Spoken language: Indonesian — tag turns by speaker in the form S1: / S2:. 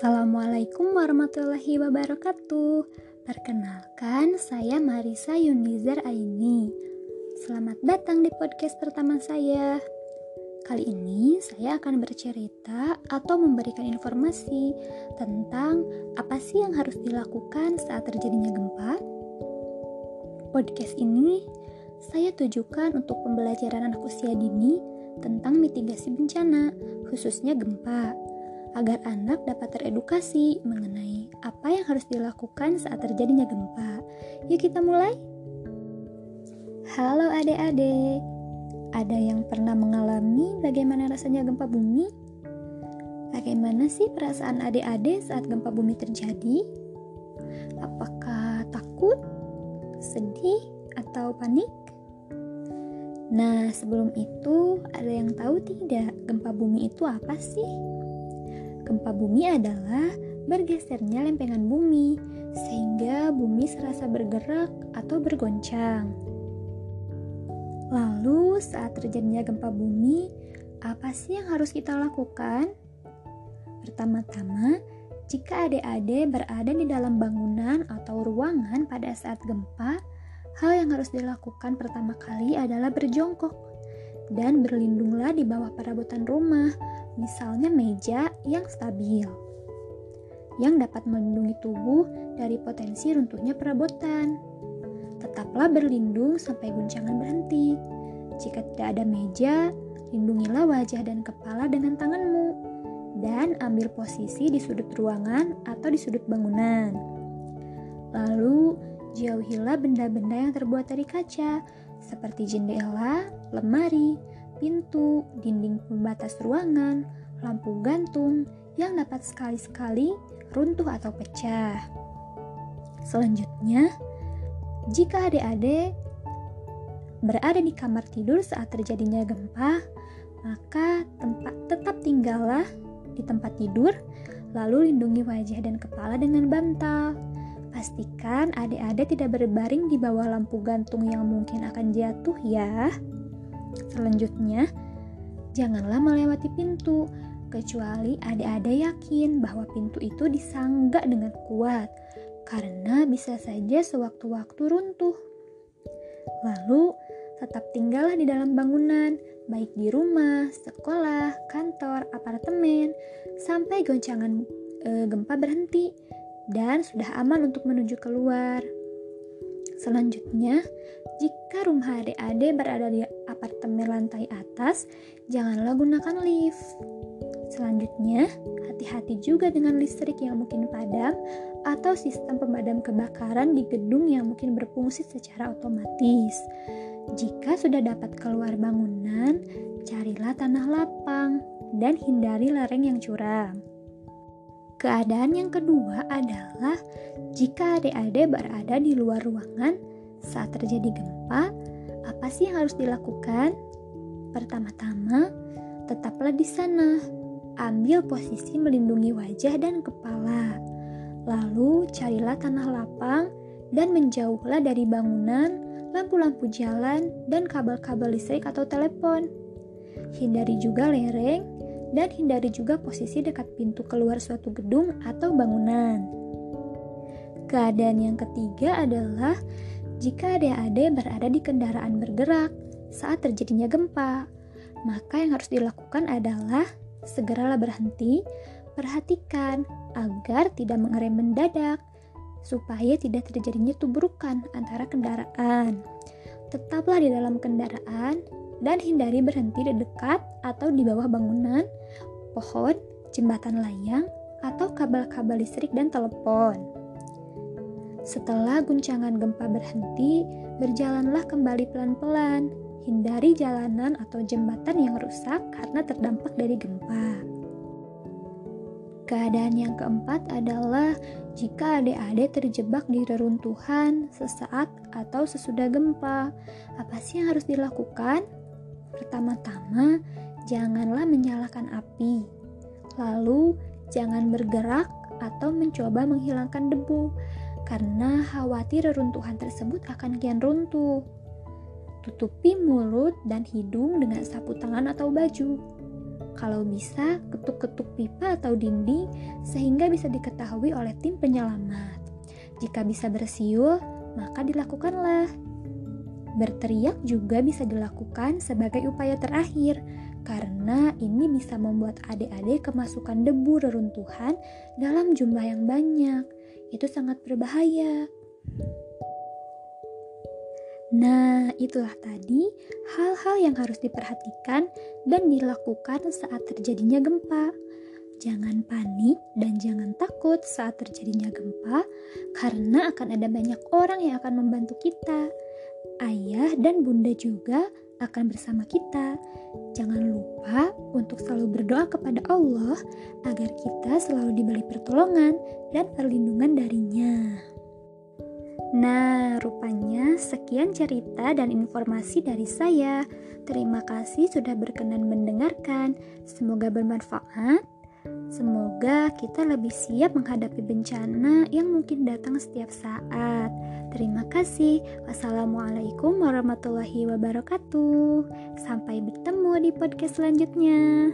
S1: Assalamualaikum warahmatullahi wabarakatuh. Perkenalkan, saya Marisa Yunizar Aini. Selamat datang di podcast pertama saya. Kali ini saya akan bercerita atau memberikan informasi tentang apa sih yang harus dilakukan saat terjadinya gempa. Podcast ini saya tujukan untuk pembelajaran anak usia dini tentang mitigasi bencana, khususnya gempa agar anak dapat teredukasi mengenai apa yang harus dilakukan saat terjadinya gempa. Yuk kita mulai. Halo adik-adik. Ada yang pernah mengalami bagaimana rasanya gempa bumi? Bagaimana sih perasaan adik-adik saat gempa bumi terjadi? Apakah takut, sedih, atau panik? Nah, sebelum itu, ada yang tahu tidak gempa bumi itu apa sih? Gempa bumi adalah bergesernya lempengan bumi, sehingga bumi serasa bergerak atau bergoncang. Lalu, saat terjadinya gempa bumi, apa sih yang harus kita lakukan? Pertama-tama, jika adik-adik berada di dalam bangunan atau ruangan pada saat gempa, hal yang harus dilakukan pertama kali adalah berjongkok dan berlindunglah di bawah perabotan rumah misalnya meja yang stabil, yang dapat melindungi tubuh dari potensi runtuhnya perabotan. Tetaplah berlindung sampai guncangan berhenti. Jika tidak ada meja, lindungilah wajah dan kepala dengan tanganmu, dan ambil posisi di sudut ruangan atau di sudut bangunan. Lalu, jauhilah benda-benda yang terbuat dari kaca, seperti jendela, lemari, pintu, dinding pembatas ruangan, lampu gantung yang dapat sekali-sekali runtuh atau pecah. Selanjutnya, jika adik-adik berada di kamar tidur saat terjadinya gempa, maka tempat tetap tinggallah di tempat tidur, lalu lindungi wajah dan kepala dengan bantal. Pastikan adik-adik tidak berbaring di bawah lampu gantung yang mungkin akan jatuh ya. Selanjutnya, janganlah melewati pintu, kecuali ada-ada yakin bahwa pintu itu disanggak dengan kuat, karena bisa saja sewaktu-waktu runtuh. Lalu, tetap tinggallah di dalam bangunan, baik di rumah, sekolah, kantor, apartemen, sampai goncangan e, gempa berhenti dan sudah aman untuk menuju keluar. Selanjutnya, jika rumah adik-adik berada di apartemen lantai atas, janganlah gunakan lift. Selanjutnya, hati-hati juga dengan listrik yang mungkin padam atau sistem pemadam kebakaran di gedung yang mungkin berfungsi secara otomatis. Jika sudah dapat keluar bangunan, carilah tanah lapang dan hindari lereng yang curam. Keadaan yang kedua adalah jika adik-adik berada di luar ruangan saat terjadi gempa, apa sih yang harus dilakukan? Pertama-tama, tetaplah di sana. Ambil posisi melindungi wajah dan kepala. Lalu carilah tanah lapang dan menjauhlah dari bangunan, lampu-lampu jalan, dan kabel-kabel listrik atau telepon. Hindari juga lereng dan hindari juga posisi dekat pintu keluar suatu gedung atau bangunan. Keadaan yang ketiga adalah jika adik-adik berada di kendaraan bergerak saat terjadinya gempa, maka yang harus dilakukan adalah segeralah berhenti, perhatikan agar tidak mengerem mendadak supaya tidak terjadinya tubrukan antara kendaraan. Tetaplah di dalam kendaraan dan hindari berhenti di dekat atau di bawah bangunan, pohon, jembatan layang, atau kabel-kabel listrik dan telepon. Setelah guncangan gempa berhenti, berjalanlah kembali pelan-pelan. Hindari jalanan atau jembatan yang rusak karena terdampak dari gempa. Keadaan yang keempat adalah jika adik-adik terjebak di reruntuhan sesaat atau sesudah gempa. Apa sih yang harus dilakukan? Pertama-tama, janganlah menyalakan api. Lalu, jangan bergerak atau mencoba menghilangkan debu, karena khawatir reruntuhan tersebut akan kian runtuh. Tutupi mulut dan hidung dengan sapu tangan atau baju. Kalau bisa, ketuk-ketuk pipa atau dinding sehingga bisa diketahui oleh tim penyelamat. Jika bisa bersiul, maka dilakukanlah. Berteriak juga bisa dilakukan sebagai upaya terakhir, karena ini bisa membuat adik-adik kemasukan debu reruntuhan dalam jumlah yang banyak. Itu sangat berbahaya. Nah, itulah tadi hal-hal yang harus diperhatikan dan dilakukan saat terjadinya gempa. Jangan panik dan jangan takut saat terjadinya gempa, karena akan ada banyak orang yang akan membantu kita. Ayah dan bunda juga akan bersama kita. Jangan lupa untuk selalu berdoa kepada Allah agar kita selalu diberi pertolongan dan perlindungan darinya. Nah, rupanya sekian cerita dan informasi dari saya. Terima kasih sudah berkenan mendengarkan. Semoga bermanfaat. Semoga kita lebih siap menghadapi bencana yang mungkin datang setiap saat. Terima kasih. Wassalamualaikum warahmatullahi wabarakatuh. Sampai bertemu di podcast selanjutnya.